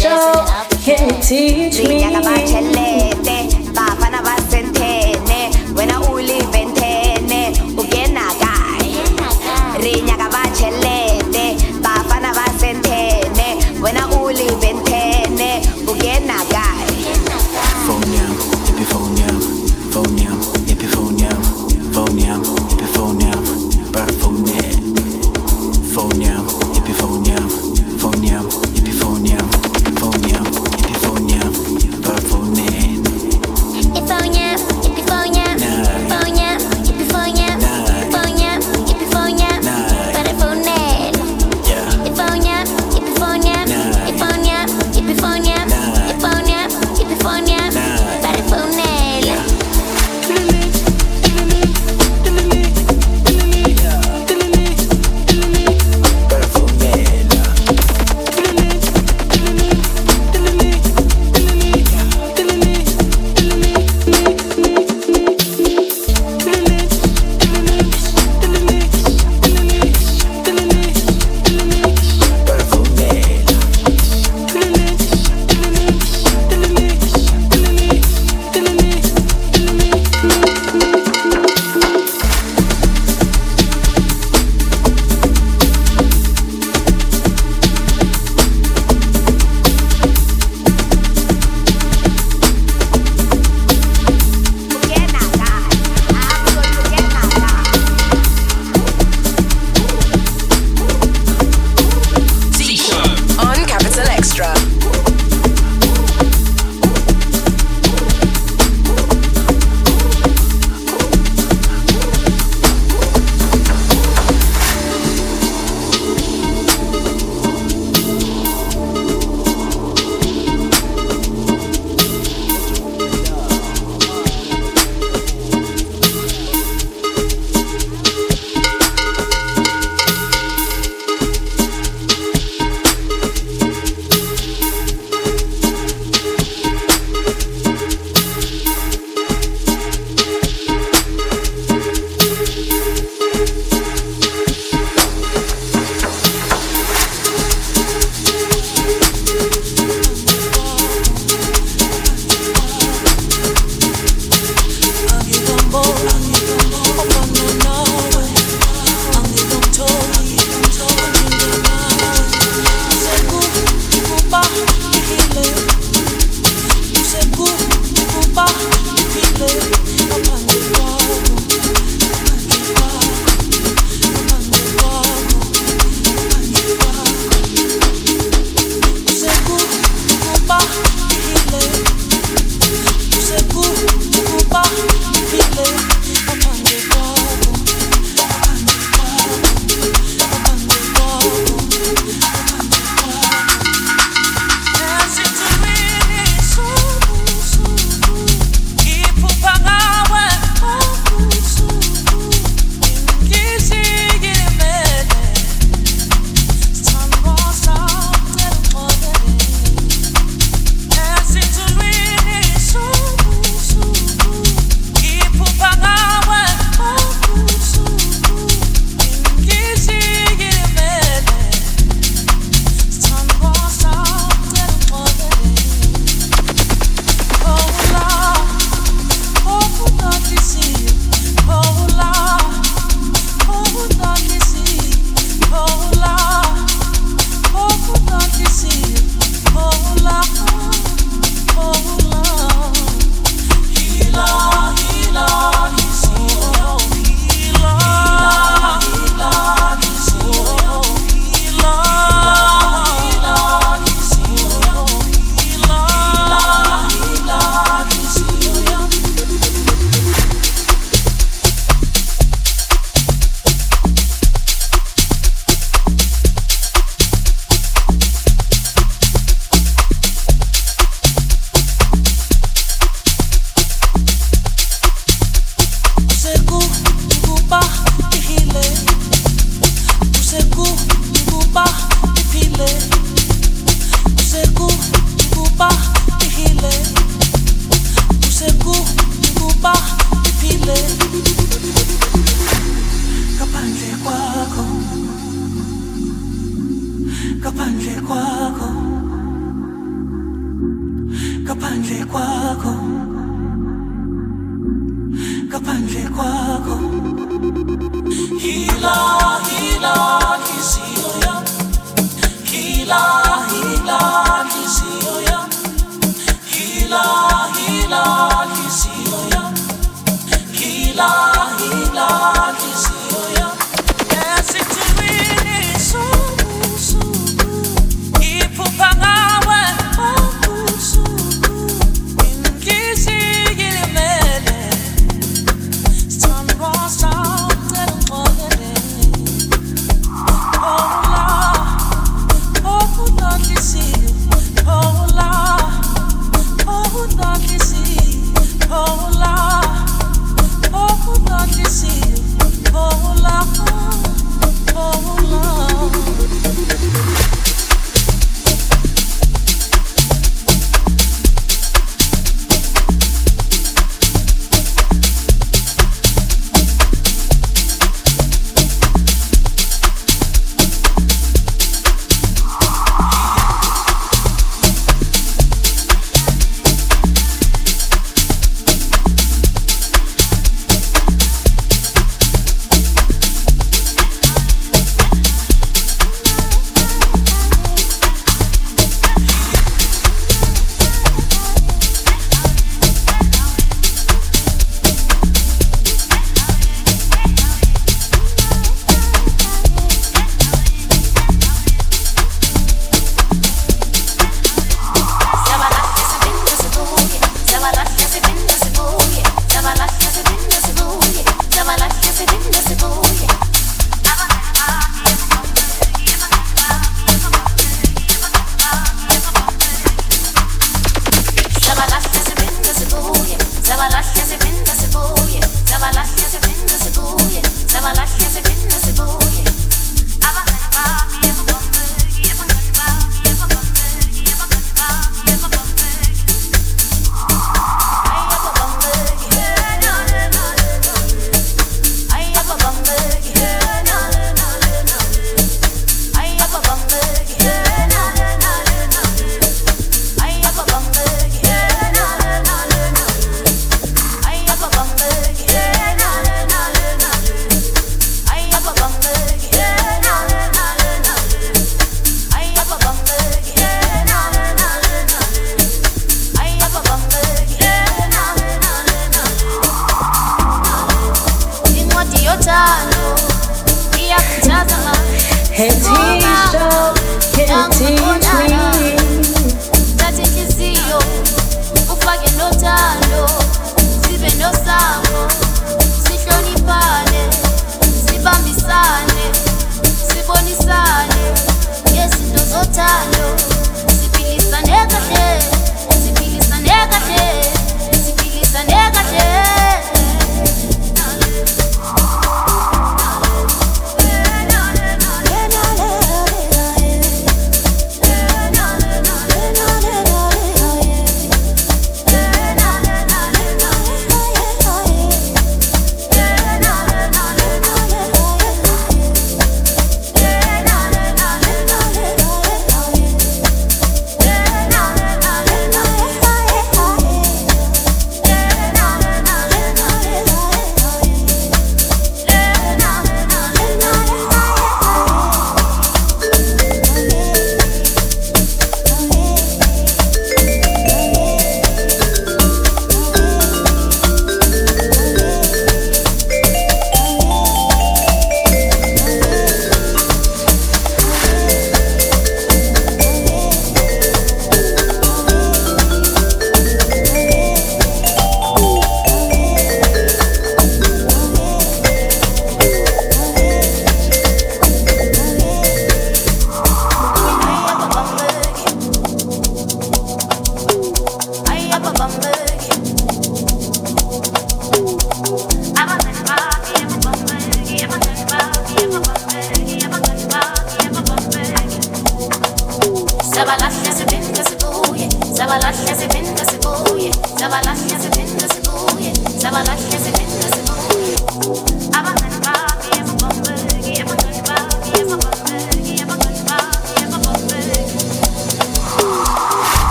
show can teach me.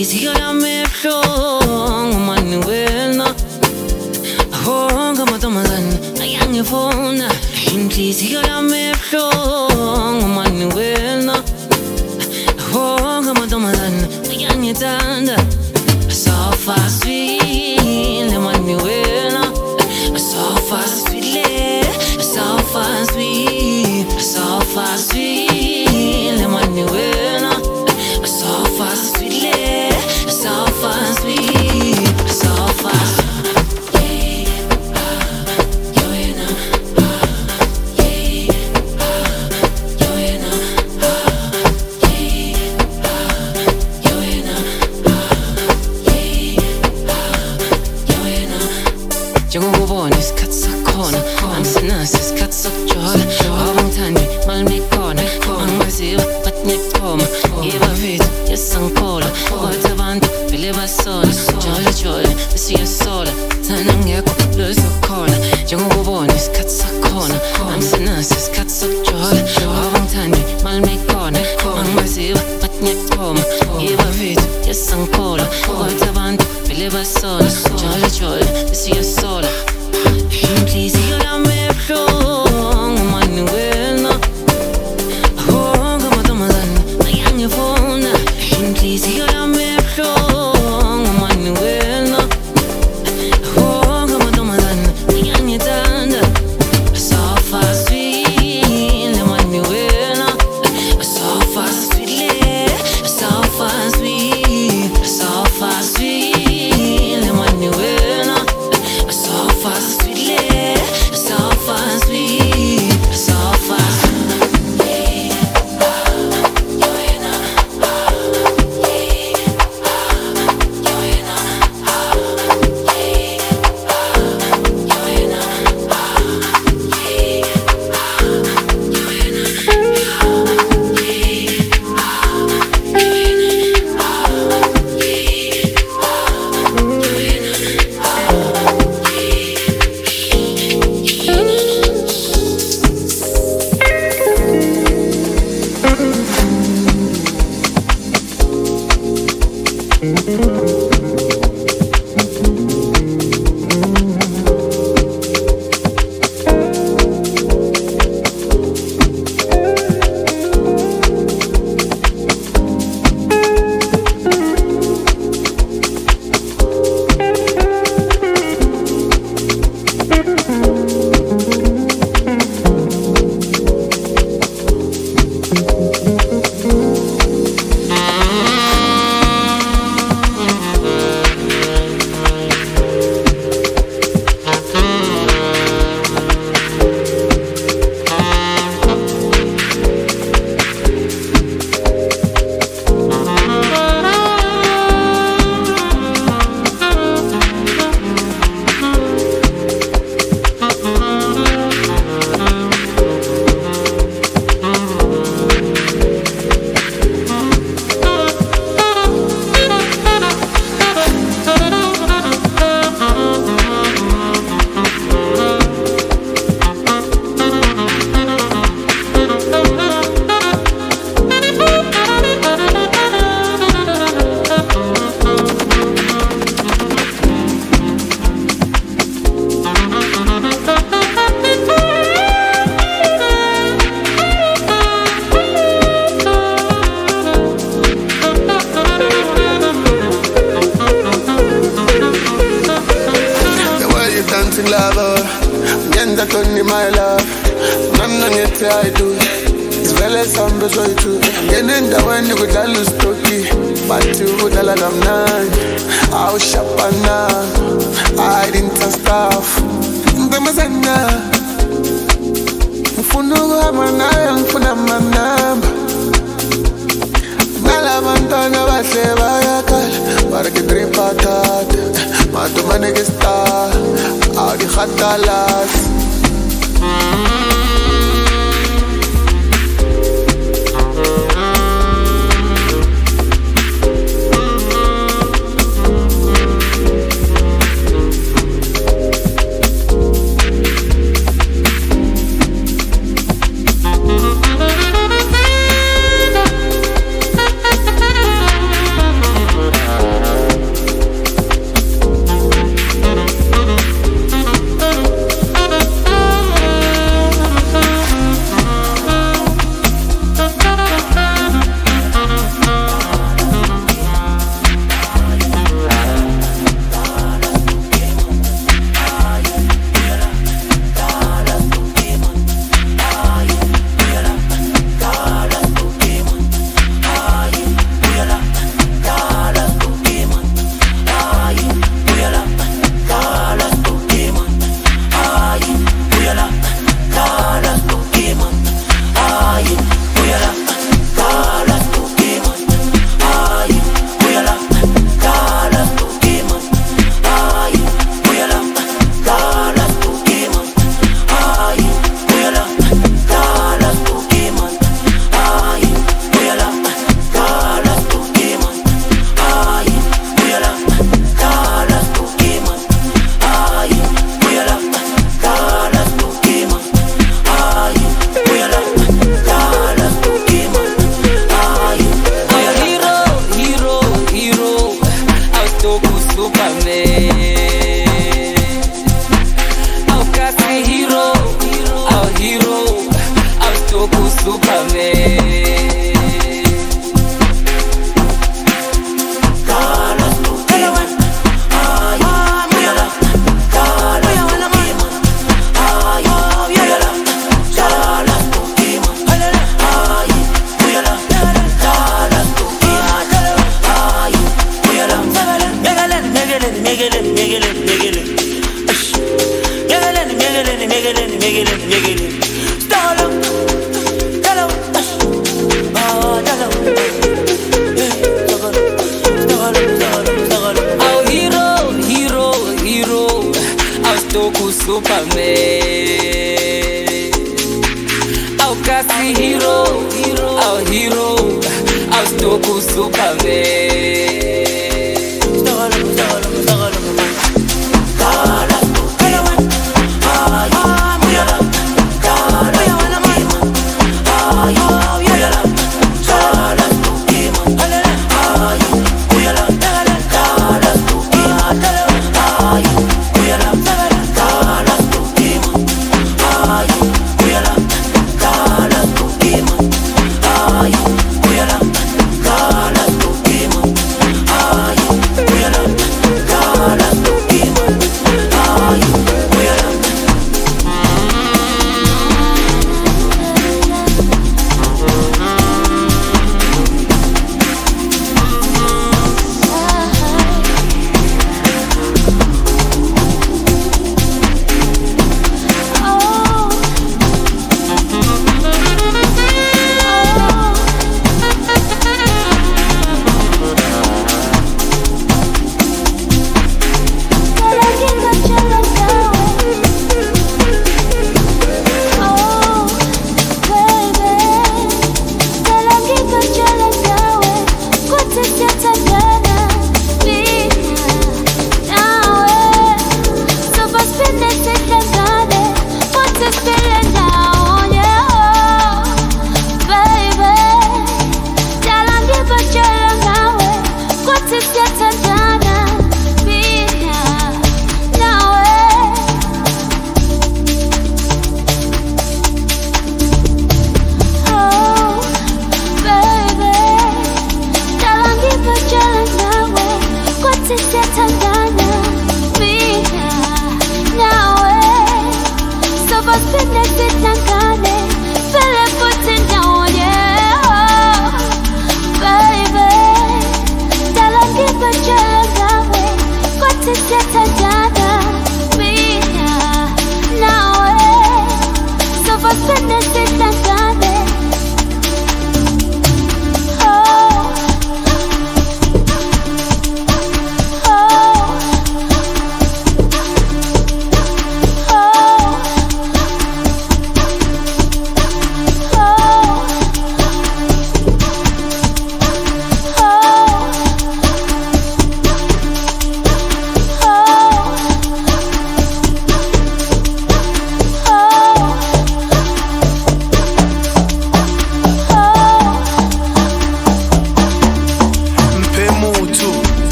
Inhliziyo yami ebuhlungu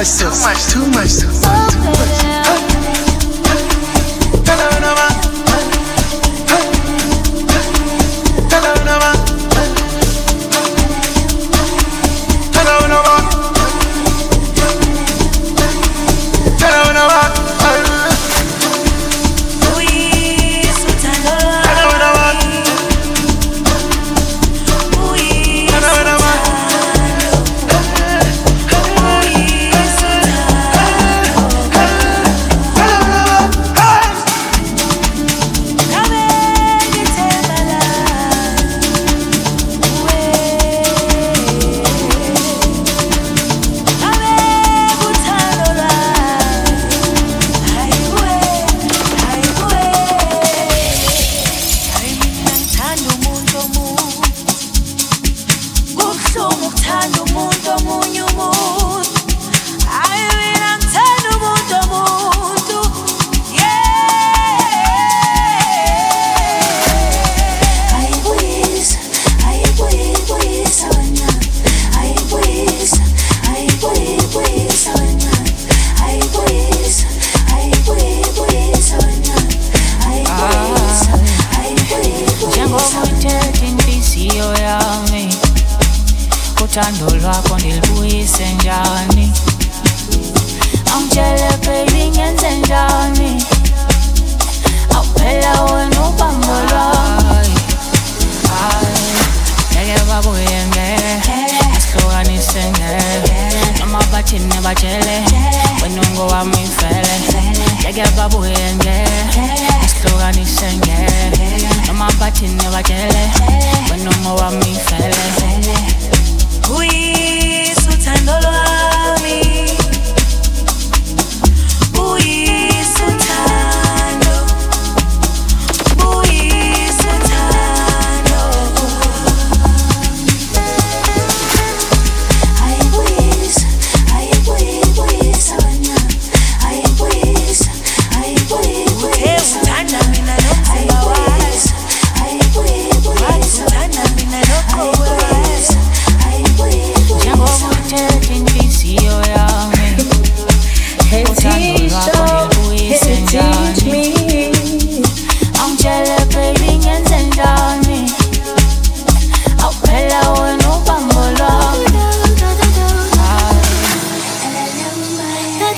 Uyisuthando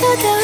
舍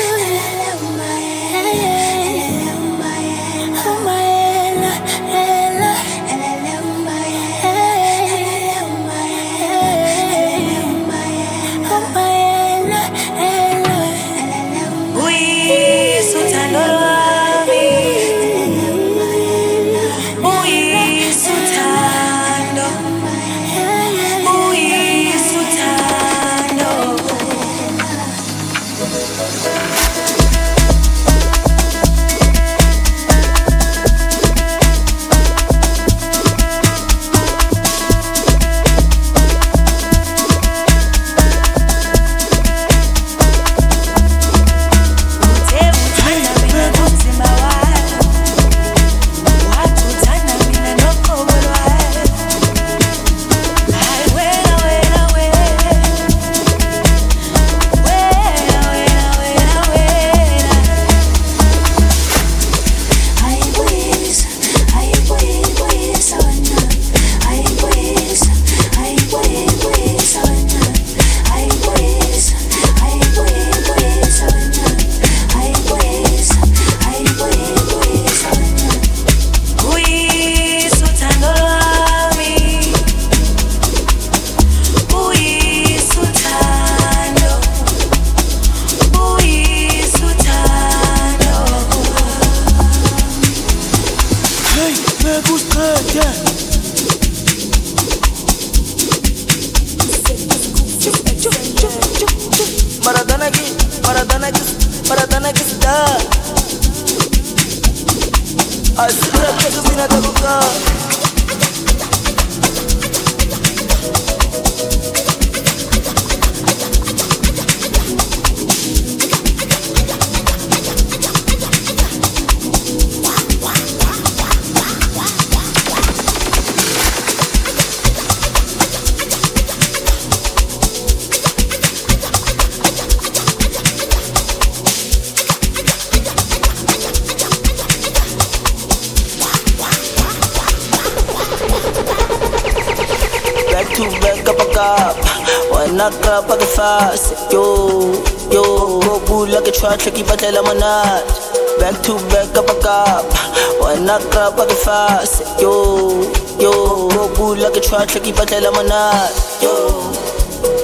tell monat yo.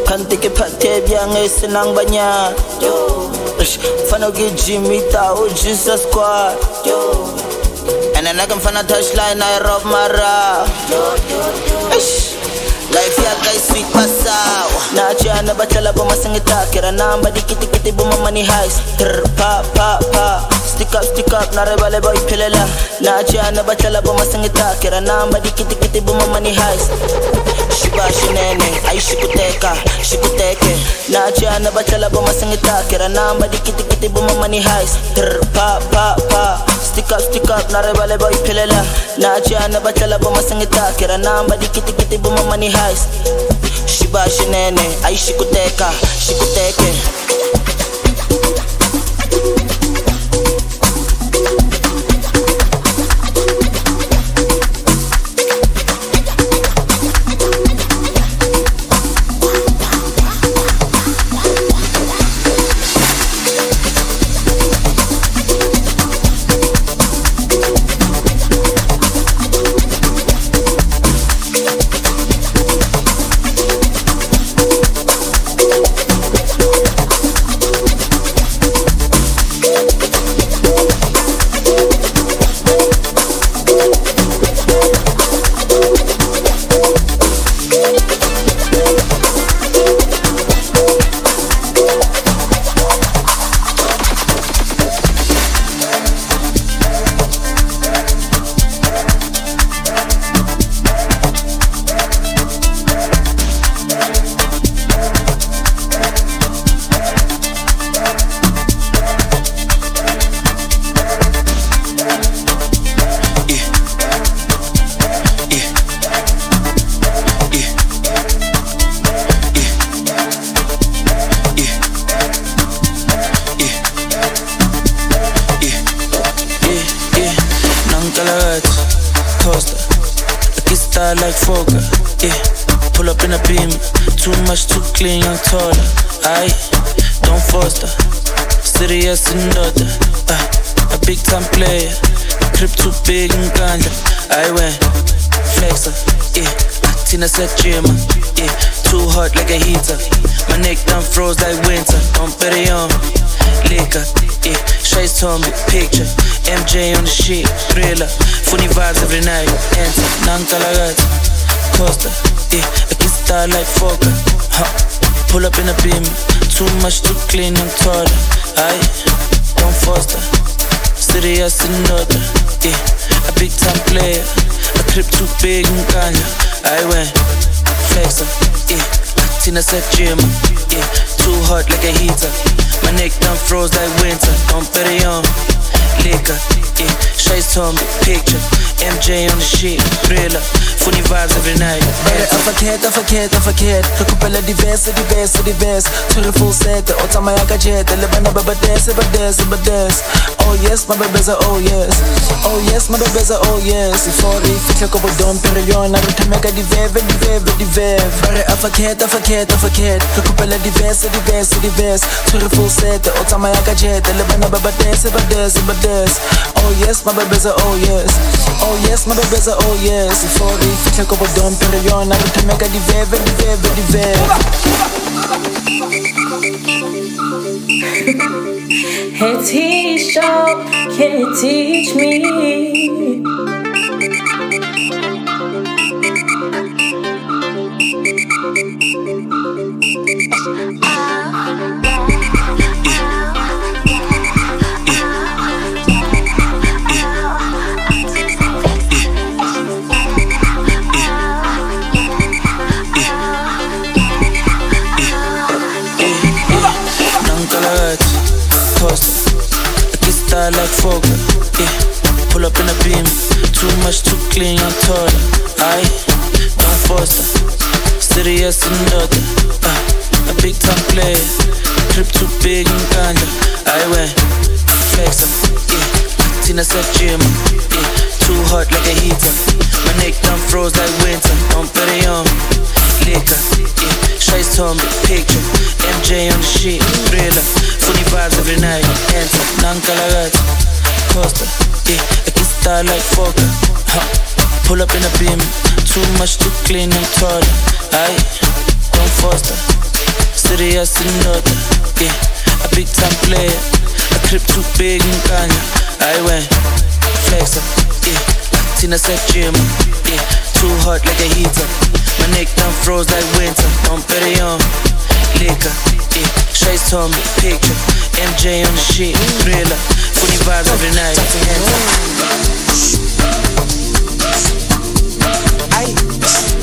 Kante ke pate bien e senang banyak yo fana ke Jimmy tao Jesus squad yo. And then I can find a touchline I rob my rap yo yo yo. Life ya kai sweet pasaw Na acha na batala ba masangita Kira namba di kiti kiti buma money heist Trr pa pa pa Stick up stick up. Na rebale boy pilela Na acha na batala ba masangita Kira namba di kiti buma money heist. Shiba shinene ay shikuteka shikuteke Na acha na batala ba masangita Kira namba di kiti buma money heist. Trr pa pa pa. Stick up stick up. Na rebale boy pilela Na acha na batala ba masangita Kira namba di kiti buma money heist. Shiba shinene aishikuteka shikuteke set gym. Yeah, I can't stay like focused. Ha, pull up in a BMW, too much to clean and touch. Aye, don't her. City has another, yeah. A big time player, a crib too big and grand. I went flexer, yeah. Acting as a drama, yeah. Too hot like a heater. My neck done froze like winter. Don't bet it on liquor. Yeah, Shay's told me picture. MJ on the shit, thriller. Funny vibes every night. A forget, a forget, a forget. Recupera diverse, diverse, diverse. To the full set, o tama ya gadget. Lebana baba dance, baba dance, baba dance. Oh yes, my baby's a oh yes. Oh yes, my baby's a oh yes. Ifori, fihle ko bodom, pero yona rutameka diveve, diveve, diveve. Bare a forget, a forget, a forget. Recupera diverse, diverse, diverse. To the full set, o tama ya gadget. Lebana baba dance, baba dance. Oh yes, my baby's a oh yes. Oh yes, my baby's a oh yes. Ifori, fihle ko bodom, pero yona rutameka diveve, diveve, diveve. Hey teacher, oh, can you teach me? Up in a beam. Too much, too clean, I'm taller. I don't force her. Serious another. Uh, a big time player. Trip too big in Ganja. I went flex. Yeah. Tina said gym. Yeah. Too hot like a heater. My neck done froze like winter. I'm pretty on liquor. Yeah. Shice on me, picture. MJ on the sheet, thriller. Funny vibes every night. Enter, non-calagat. Costa. Yeah. I can style like Fokker. Huh. Pull up in a beam. Too much, too clean, I'm taller. Aye. Don't foster. Serious another. Yeah. A big time player. A crib too big in Kanye. I went flex up. Yeah. Tina said gym. Yeah. Too hot like a heater. My neck done froze like winter. I'm petty on liquor. Yeah. Trace told me picture. MJ on the sheet. Thriller. Funny vibes every night.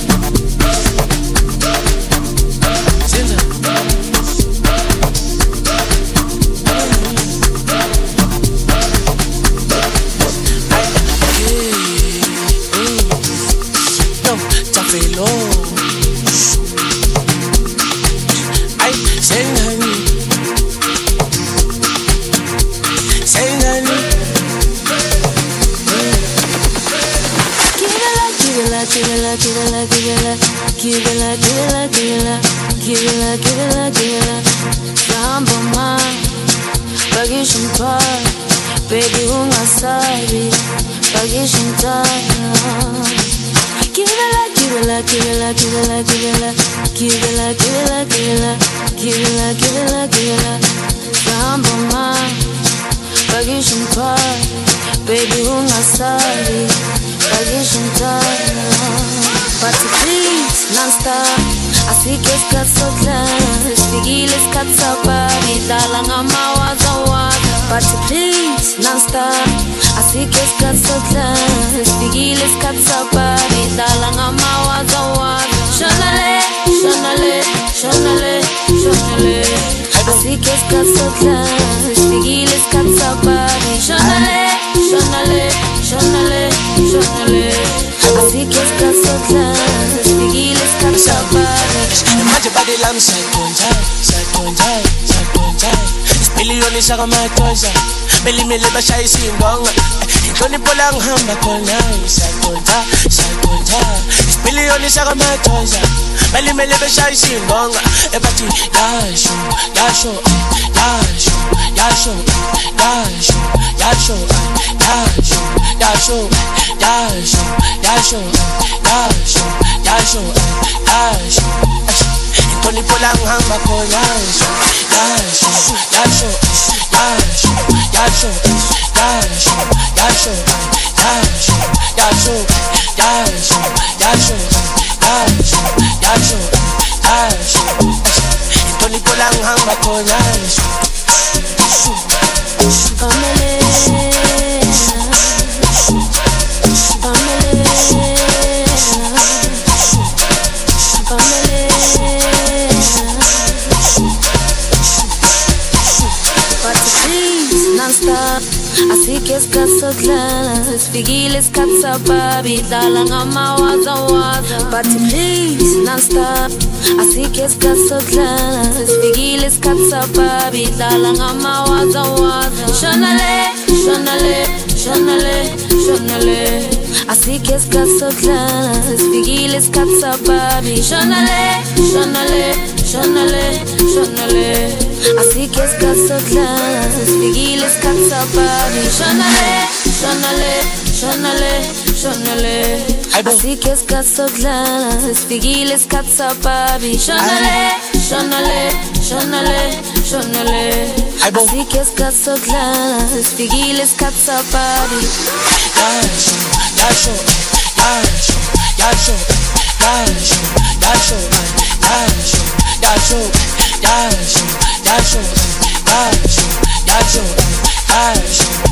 Yo, give it like, give it like, give it like, give it like, give it like, give it like, give it like, give it like, give it give it like. Rambo man, bagisha mpaka, baby ungasabi, bagisha mtana. Give it like, give it like, give it like, give it like, give it like, give it like, give it like, give it like, give it like, give it like, give it like. Rambo man, bagisha mpaka, baby ungasabi, Collision time Party please, non-stop A sequence cut so dance Szpigilec cut so babi Dala no mała załaga Party please, non-stop A sequence cut so dance Szpigilec cut so babi Dala no mała załaga shonale, shonale, shonale. szonale A sequence cut so dance Szpigilec cut so babi Shonale. szonale i see şanale Así que estás sola, despigil están chapares Imagine body lam, say punjai, say punjai, say sayikhonja isipiliyoni sakamatoza belimele beshayisa iy'mbonga ebathi yasho yasho yasho yasho yasho yasho yasho yasho yasho yasho yasho yasho yasho inhlonipho la ngihamba khona yasho yasho yasho yasho yasho yasho yasho yasho yasho yasho yasho yasho yasho yasho inhlonipho la ngihamba khona yasho Asike isikhathi sokudlala sifikile isikhathi sababi dlala ngamawazawaza but please non-stop asike isikhathi sokudlala sifikile isikhathi sababi dlala ngamawazawaza shona le shona le あ。Sikes kasatlanas, figiles katsababi Dalanga mawaza waza. But please, non-stop. Asikes kasatlanas, figiles katsababi Dalanga mawaza waza. Shonale, shonale, shonale, shonale. Asikes kasatlanas, figiles katsababi Shonale, shonale, shonale, shonale. Así que es caso claro, seguiles cansado, isikhathi sababi shona le shona le shona le shona le asike isikhathi sokudlala sifikile isikhathi sababi yasho yasho yasho yasho yasho yasho yasho yasho yasho yasho yasho yasho yasho inhlonipho la ngihamba khona yasho yasho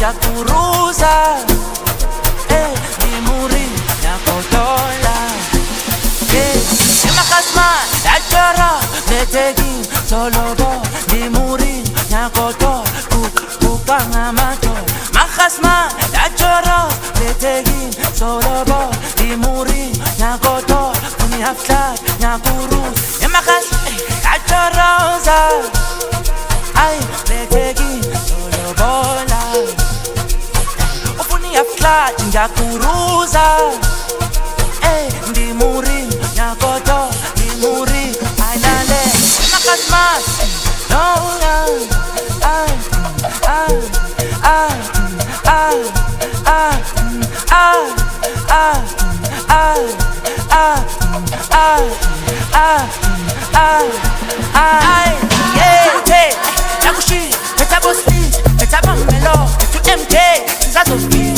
ya kuruza eh, ni muri ya kotola eh, Sema kasma bo netegi solobo ya muri ku ku kupanga mato. Makasma dachara netegi solobo ni muri na kotola Kuni haftar ya kurus Sema kasma dachara eh, kukuza ndakuruza eh, ndi muri nyakoto ndi muri ainande nakasmas nouna ah, ah, ah, ah, ah, ah, ah, ah, ah, ah, ah, ah, ah, Nakushi, Metabosti, Metabamelo, 2MK, Zazofi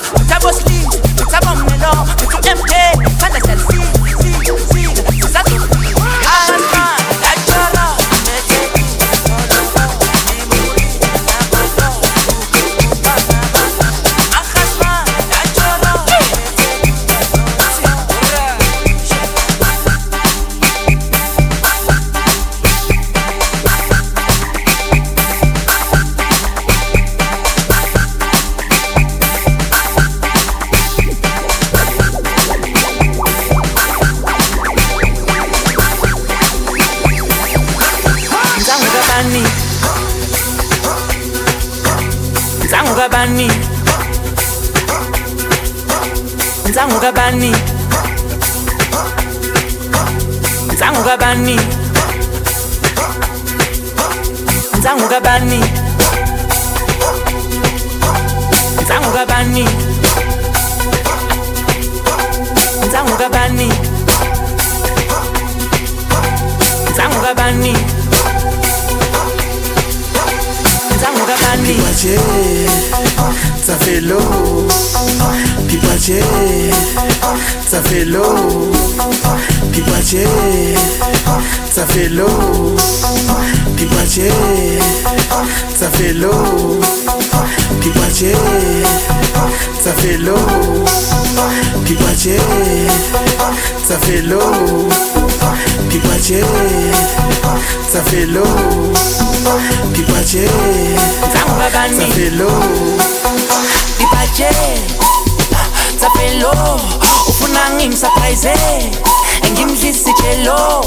place, ça fait l'eau. Di place, ça fait l'eau. Di place, ça fait l'eau. Di place, ça fait l'eau. Di place, ça fait l'eau. Di place, l'eau. Di place, l'eau. Di. ngitsa pelo ufuna ngimsurprise ngimdlisi chelo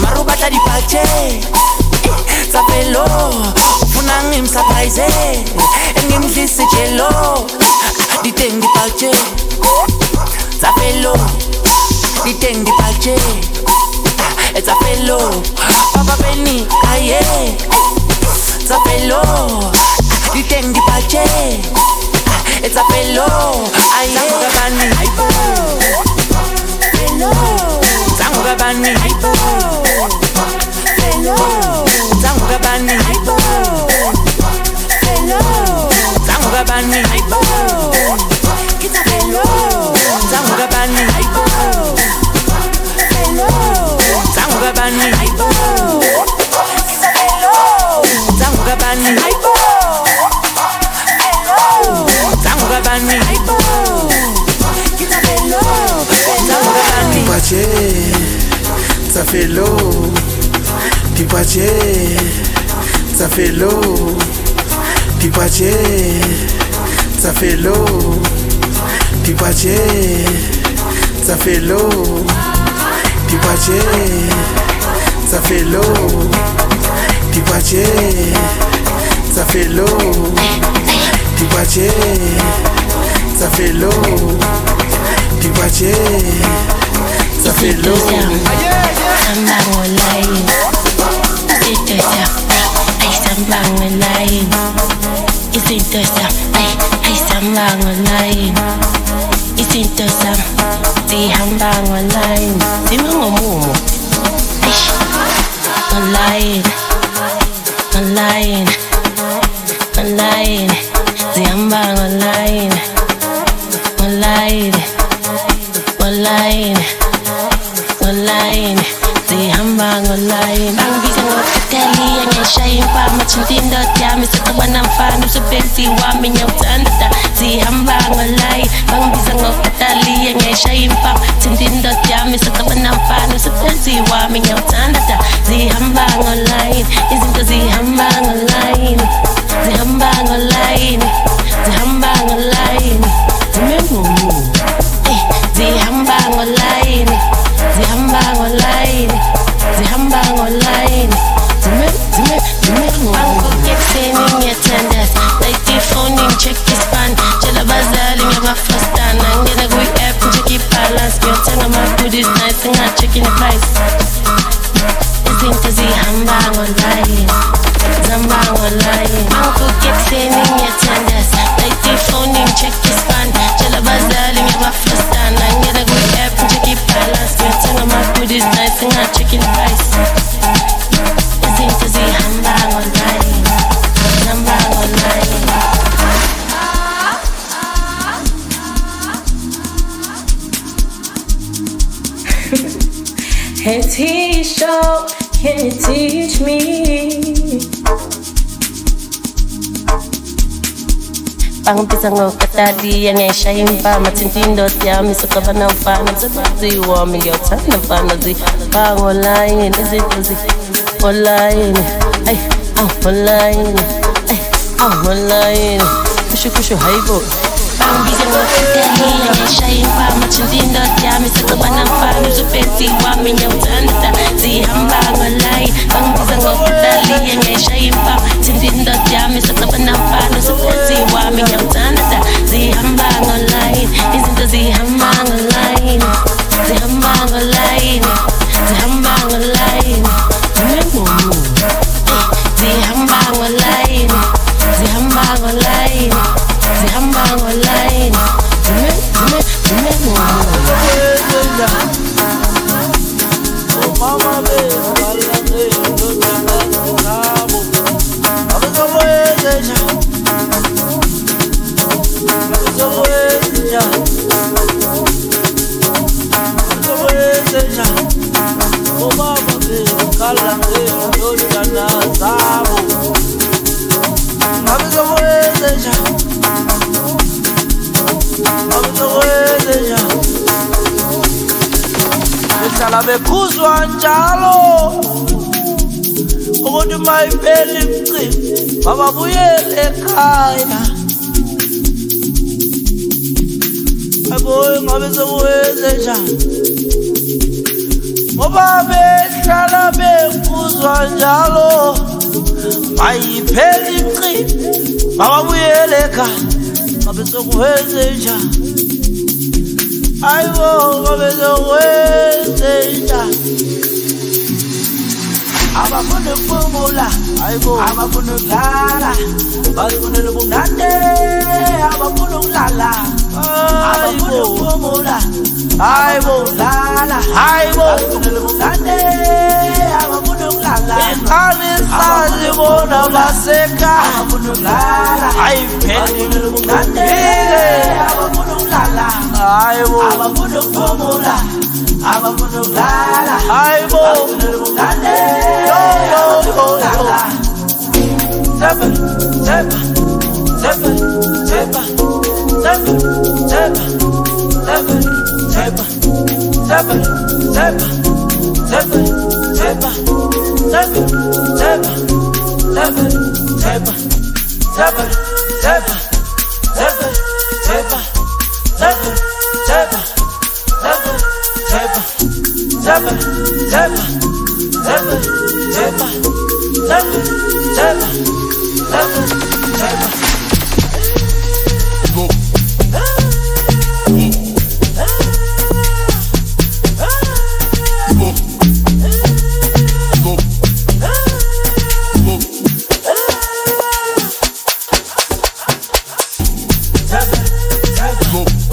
mara ubatla dipatche tsa pelo ufuna ngimsurprise ngimdlisi chelo diteng dipatche tsa pelo diteng dipatche tsa pelo papa beni aye. Tsa pelo diteng dipatche It's a pillow. I ain't a band. Pillow. Tango the band. Pillow. Tango the band. Pillow. Tango the band. Get a pillow. Tango the band. Pillow. Tango the band. Hello, a pillow. Tango the band. muovevanni Ti pace, zafello? Ti pace, zafello? Ti pace, zafello? Ti pace, zafello? Ti pace, zafello? Ti pace, zafello? Pipache, ça fait l'eau. Pipache, ça fait l'eau. Sembang lain, itu sah. Ai sembang lain, itu sah. Diambang online Online Online Online Diambang online Ang bigang mo kateli Ang pa Machindin do jami Sa tawa ng fanu Sa bensi Wamin yung tanda Diambang online Ang bigang mo kateli Ang pa Machindin do jami Sa tawa ng fanu Sa bensi Wamin yung tanda Diambang online Izinto Diambang online Diambang online in the price. You think to see I'm on right. Pangpisa ngo katadi yanyesha imba matintindo tya misoka na mfano tuzi wa milio tana mfano zi pango line izi tuzi online ay ah online ay ah online kushu kushu haibo Pangpisa ngo katadi yanyesha imba matintindo tya misoka na mfano tuzi wa milio tana mfano zi pango line bezokwezesha hayi bona bezokwezesha abafuna ukufumula hayi bona abafuna ukudlala. Bazifunela ubumnande abafuna ukulala abafuna ukufumula hayi bona udlala hayi bona bazifunela ubumnande ayiphelile ubumnande abafuna ukulala hayibo abafuna ukufumula abafuna ukudlala hayibo bazifunela ubumnande Seven, seven, seven, seven, seven, seven, seven,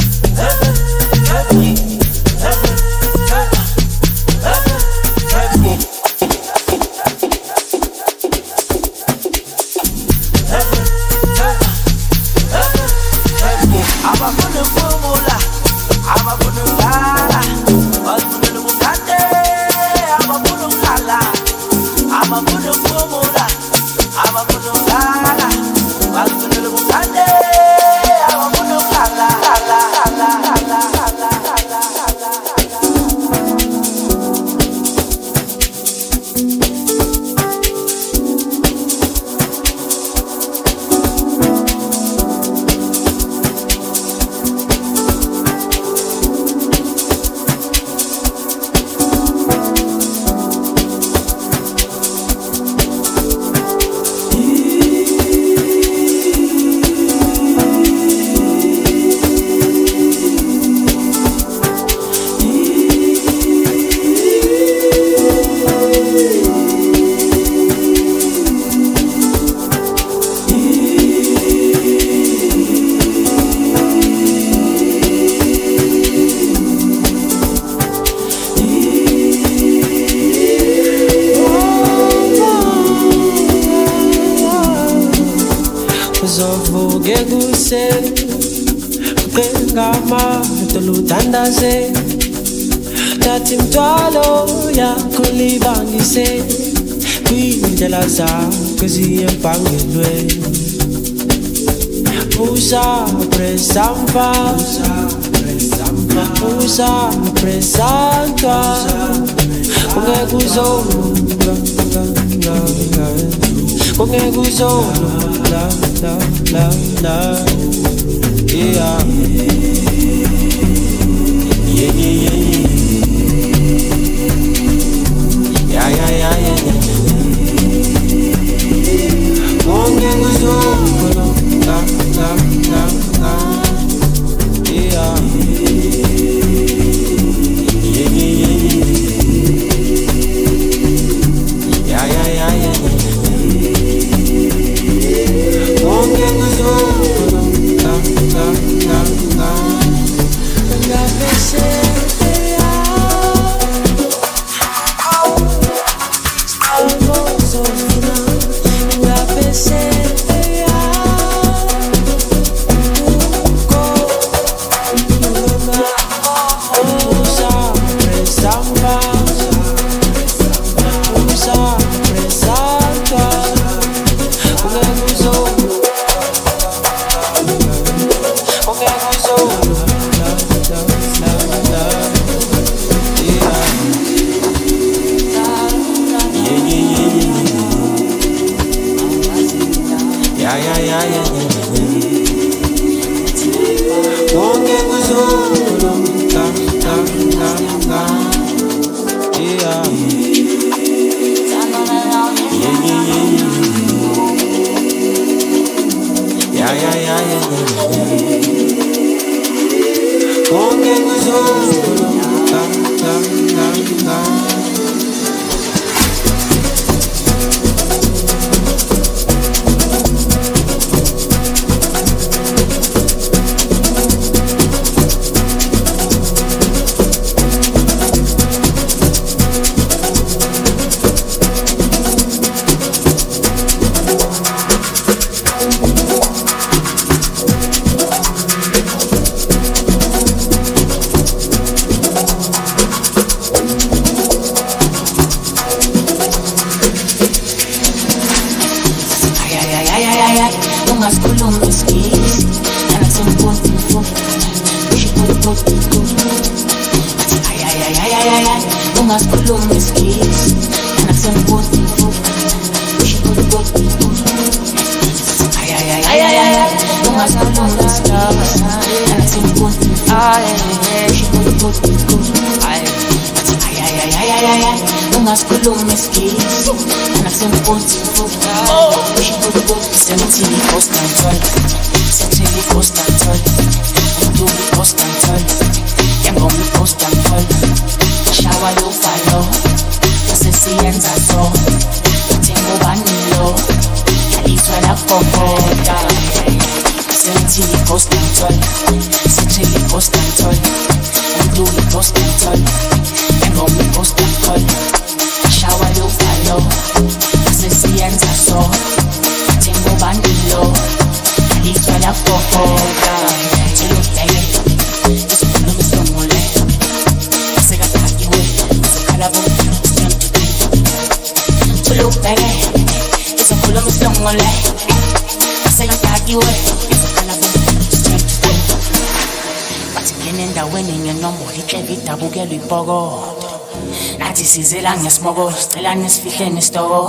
ngesiboko sicela nisifihle nisitoko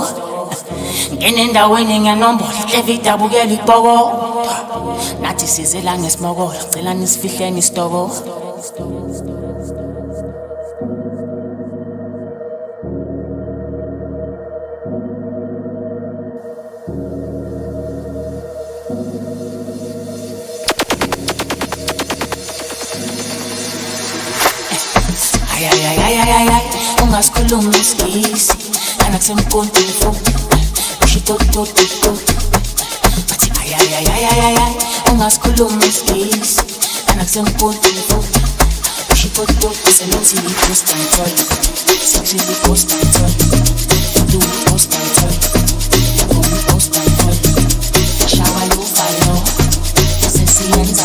ngena endaweni ngenombolo hleva idabukela ibhoko nathi sizela ngesiboko sicela nisifihle nisitoko ungasikhulumi isigisi anakusemkontini futhi ushitototito bathi ayayayayayay ungasikhulumi isigisi anakusemkontini futhi ushitototo senothini post control sexually post control do post control Yangoma post control shawa yo follow sesiyenza so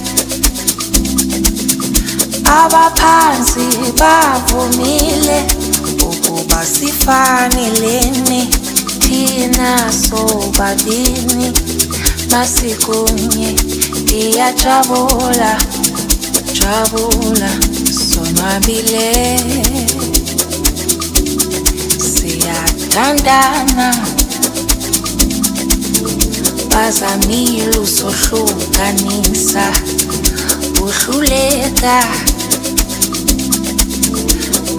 abaphansi bavumile ukuba sifanelene thina sobabini masikunye ndiyajabula jabula sonwabile. Siyathandana bazamile usohlukanisa uhluleka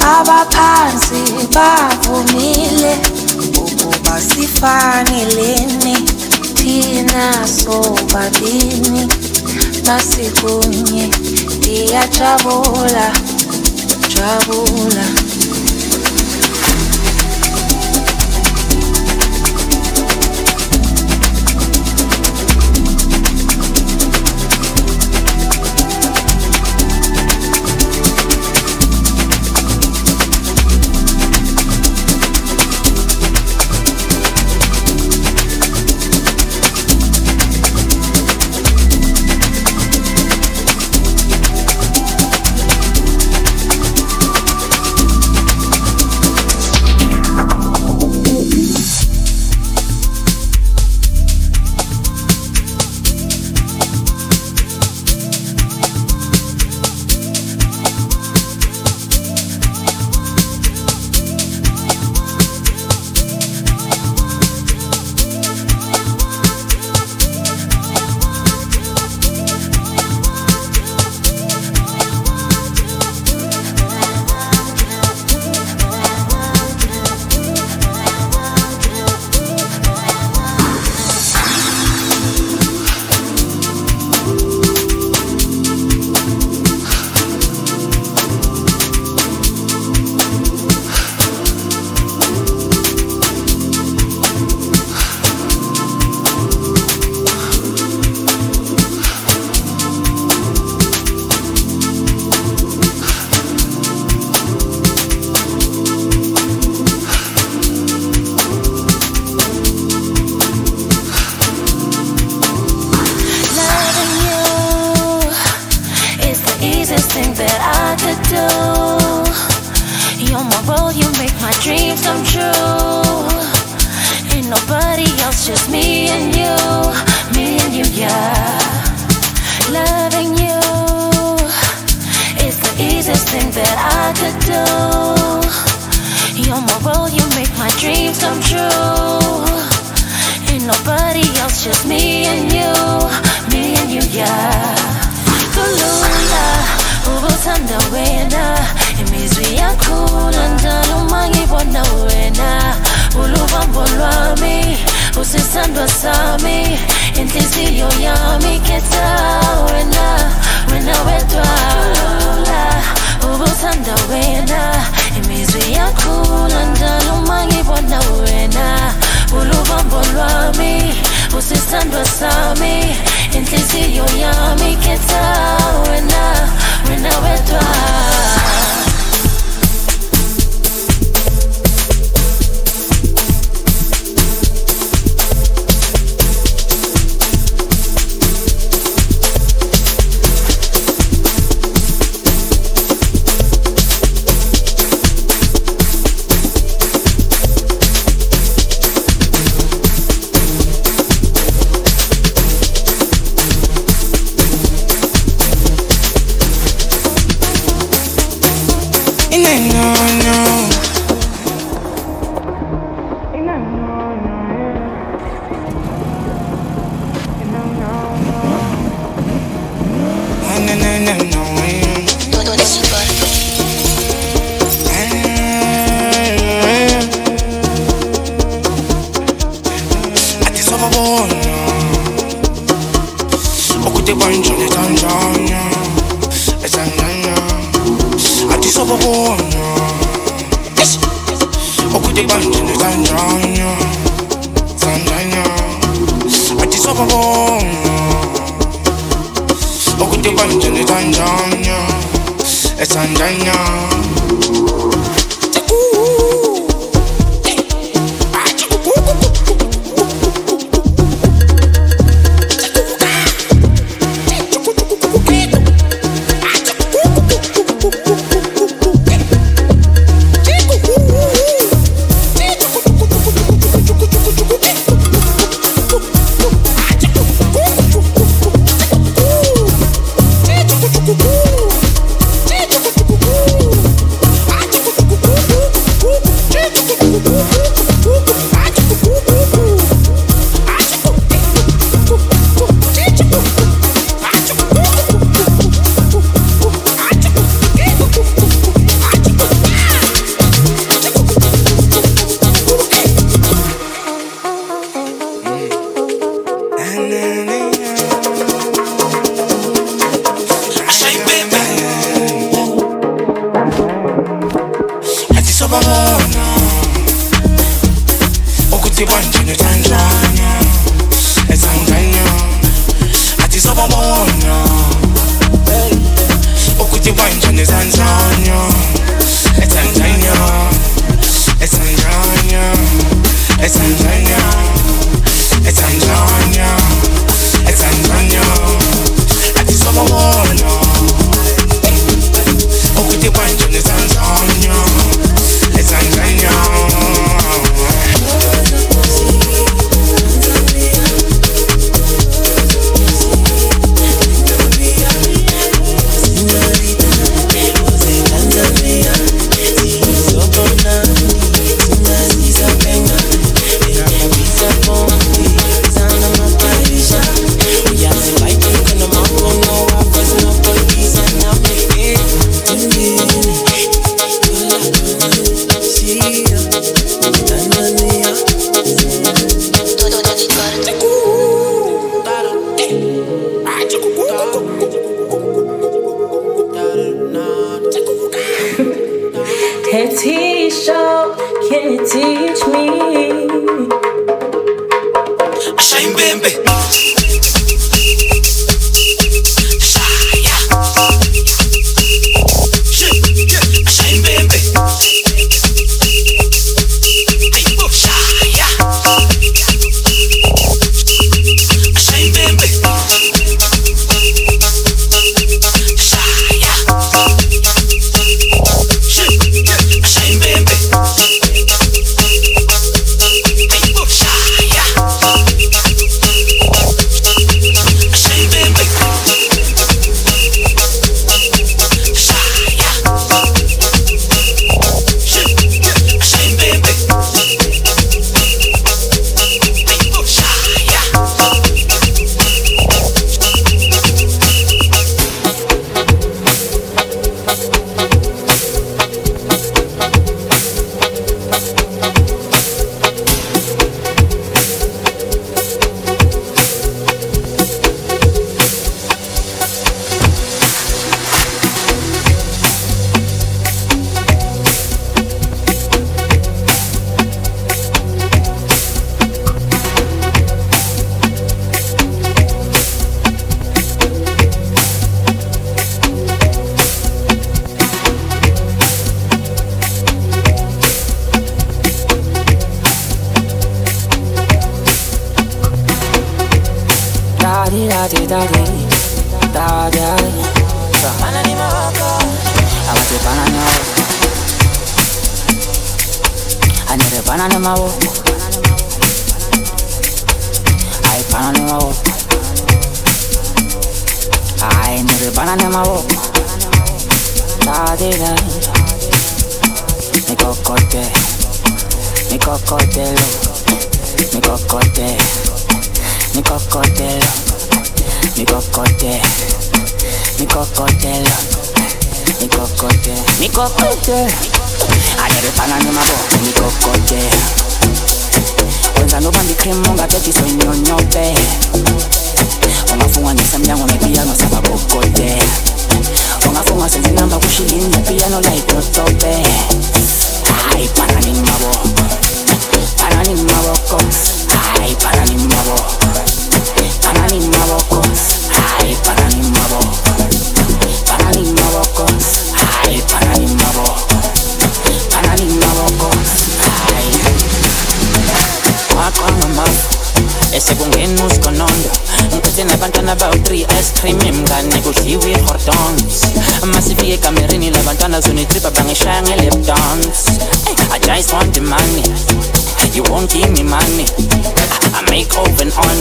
abaphansi bavumile. Ukuba sifanelene thina sobabini. Masikunye ndiyajabula jabula do. Okuti nabantwana bawu-three ice cream mngane kudliwe i-hordons masifike ekamerini labantwana zonitripa bangishaya nge-lap dance eh, i just want the money. You won't give me money. I make oven on.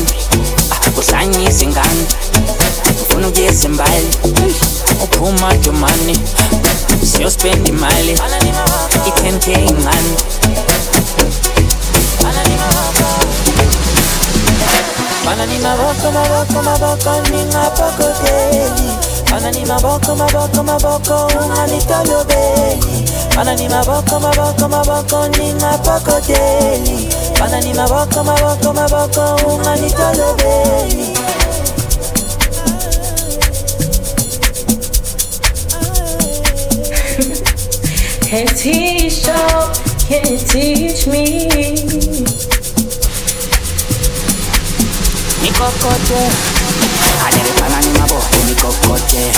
Ah, Kusanyisa ingane ufuna ukuya ezimbali uphuma domani siyospenda imali. I-10 k ingane Maboko maboko maboko maboko maboko maboko maboko maboko maboko maboko maboko maboko unganitolobeli Hey Tisha, can you teach me? Nikokote anyerepana ni maboko nikokote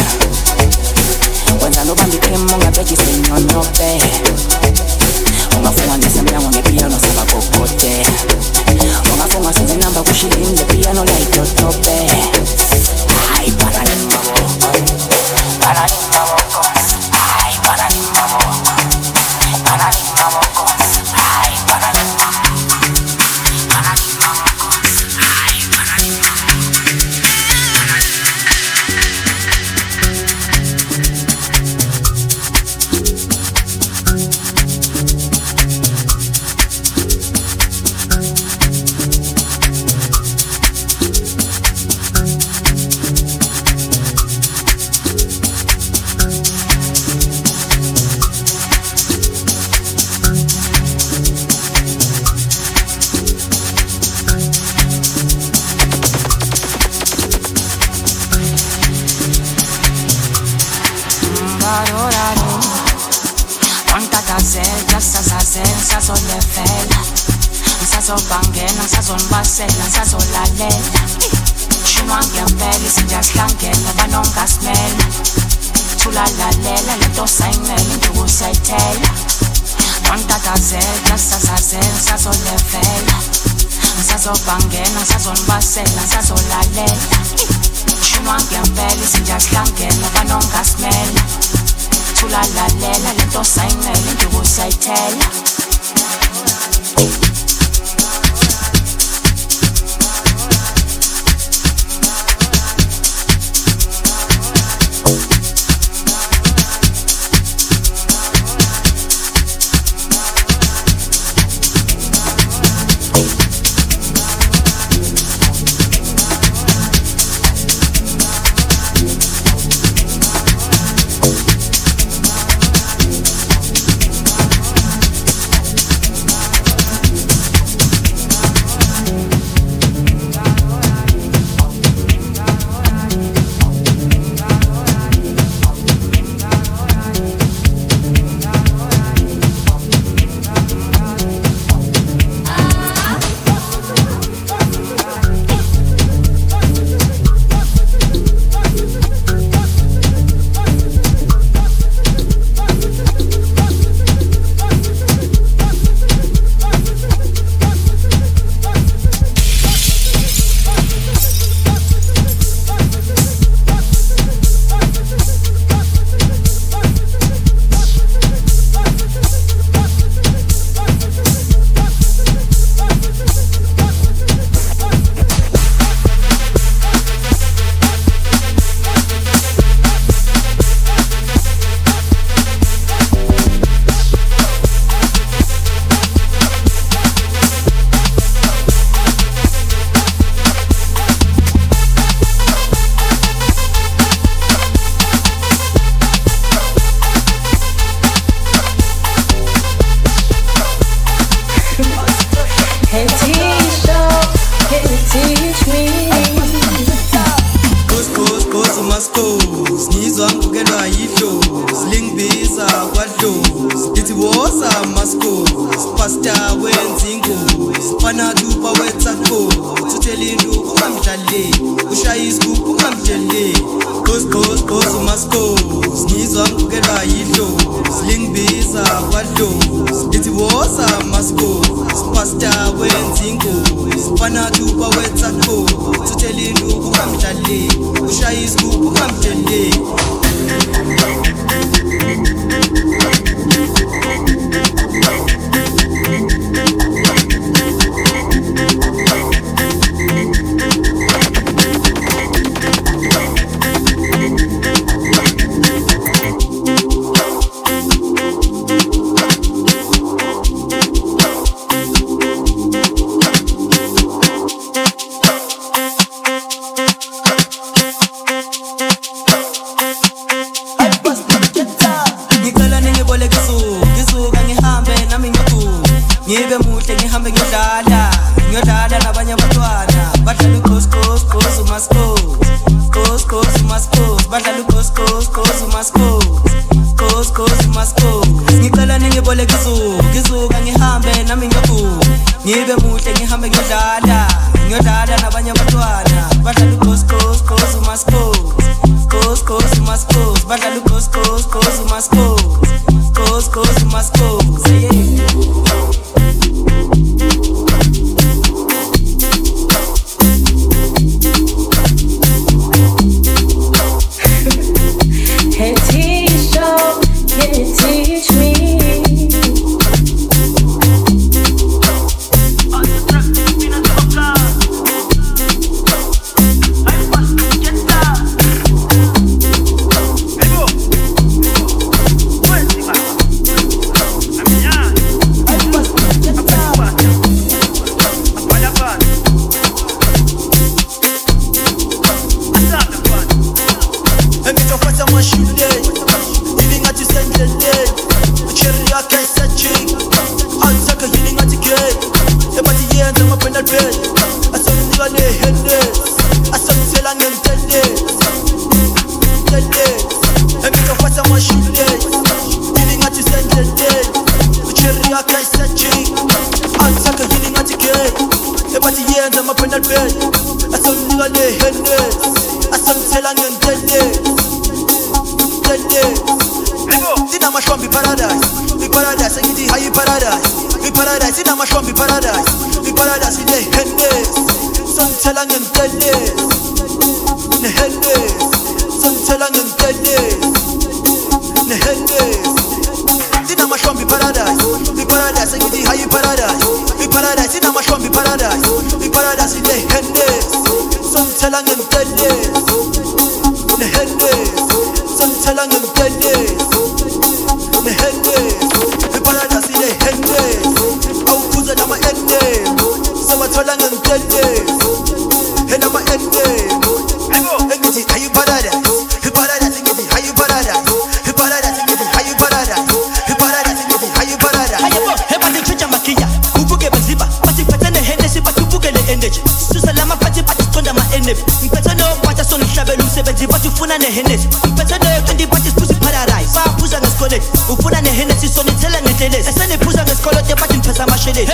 kwenza nobamba icream ungabethi soyinyonyobe ungafunga ngesemnyango ngepiano sabakokote ungafunga senze inamba kushilini ngepiano layitotobe hayi pana ni maboko pana ni maboko hayi sazolalela Shinwa ngempela isinjasihlangela banongasimela Thulalalela lento sayimele nduku sayithela Ontatazel, sasazel, sazolefela Sazobangela, sazonibasela, sazolalela Shinwa ngempela isinjasihlangela banongasimela thulalalela lento sayimele nduku sayithela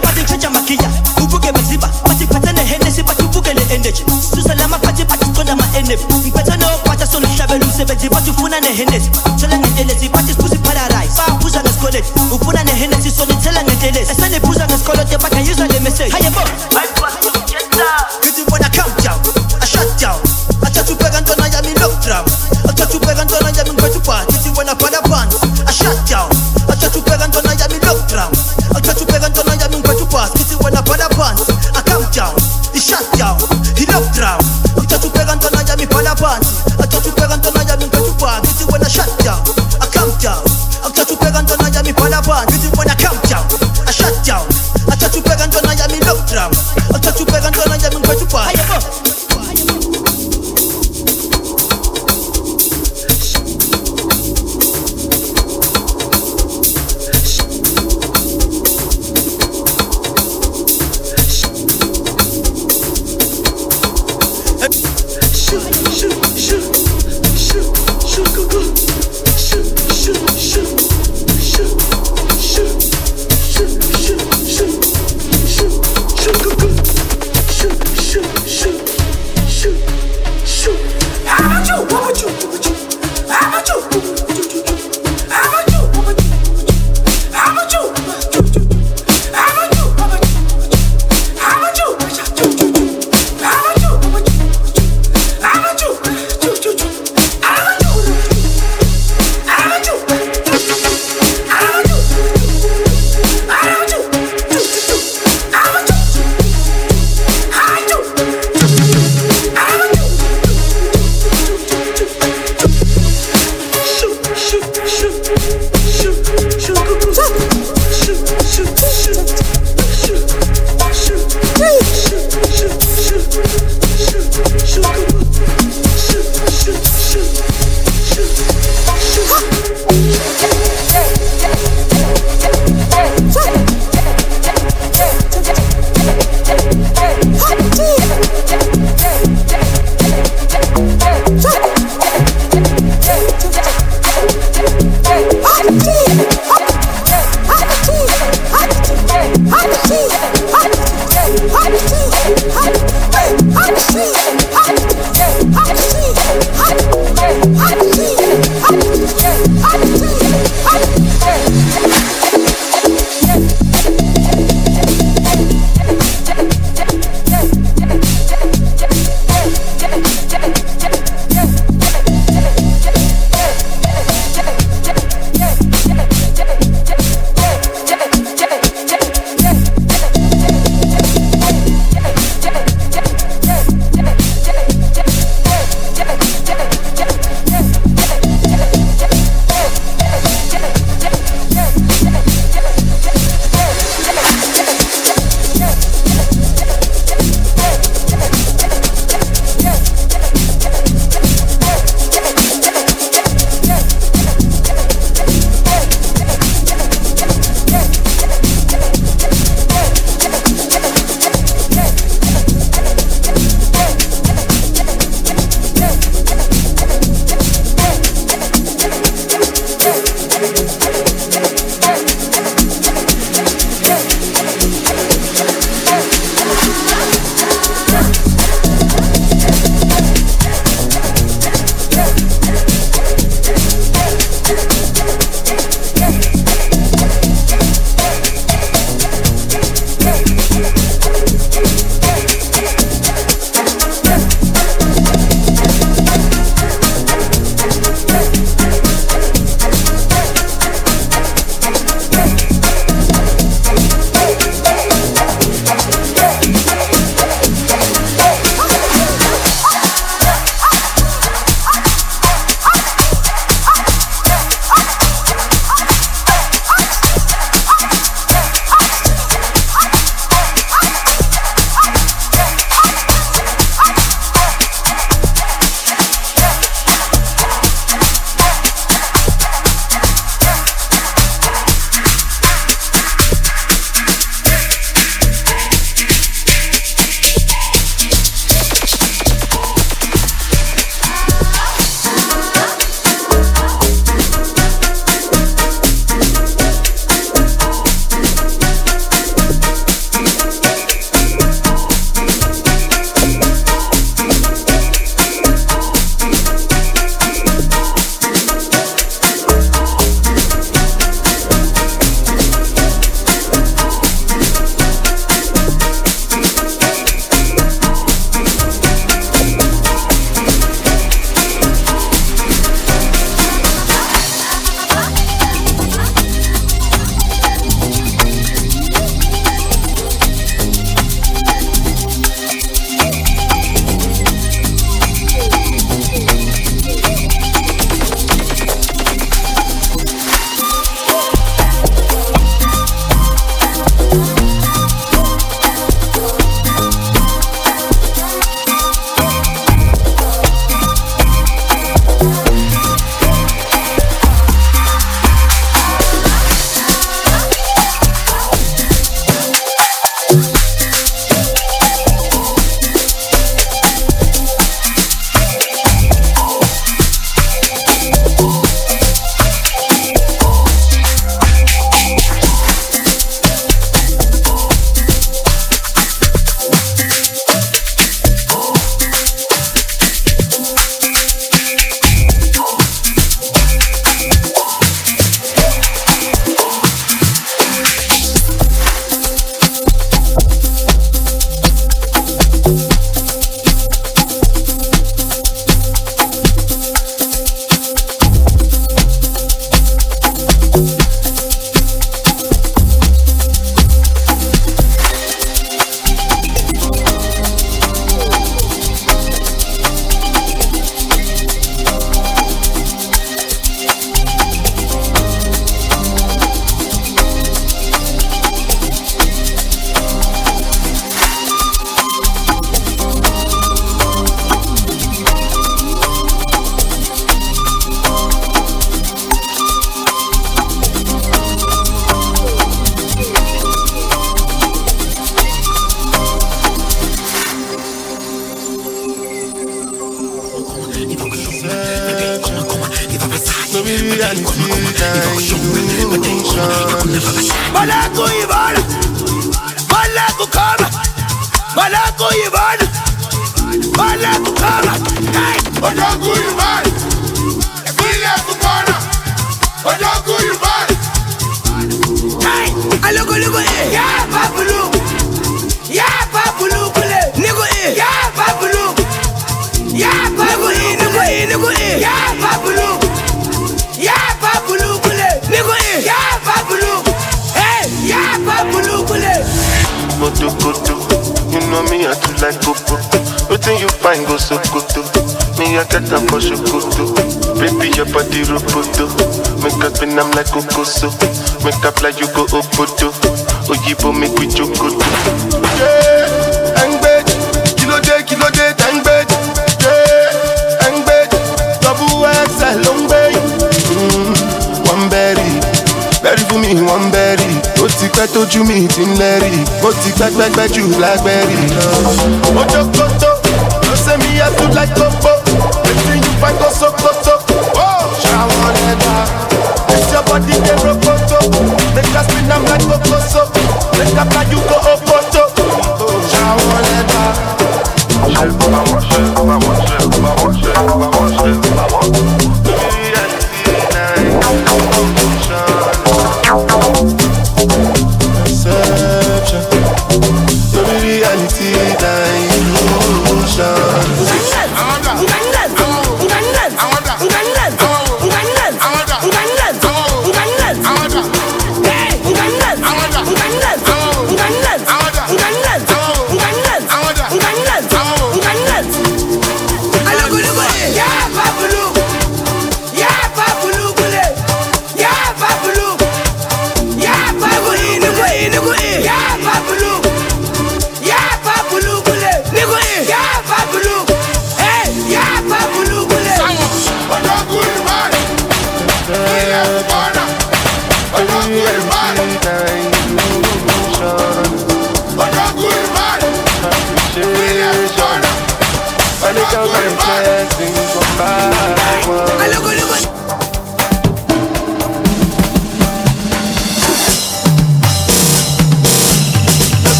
body treja makia uvuge energy message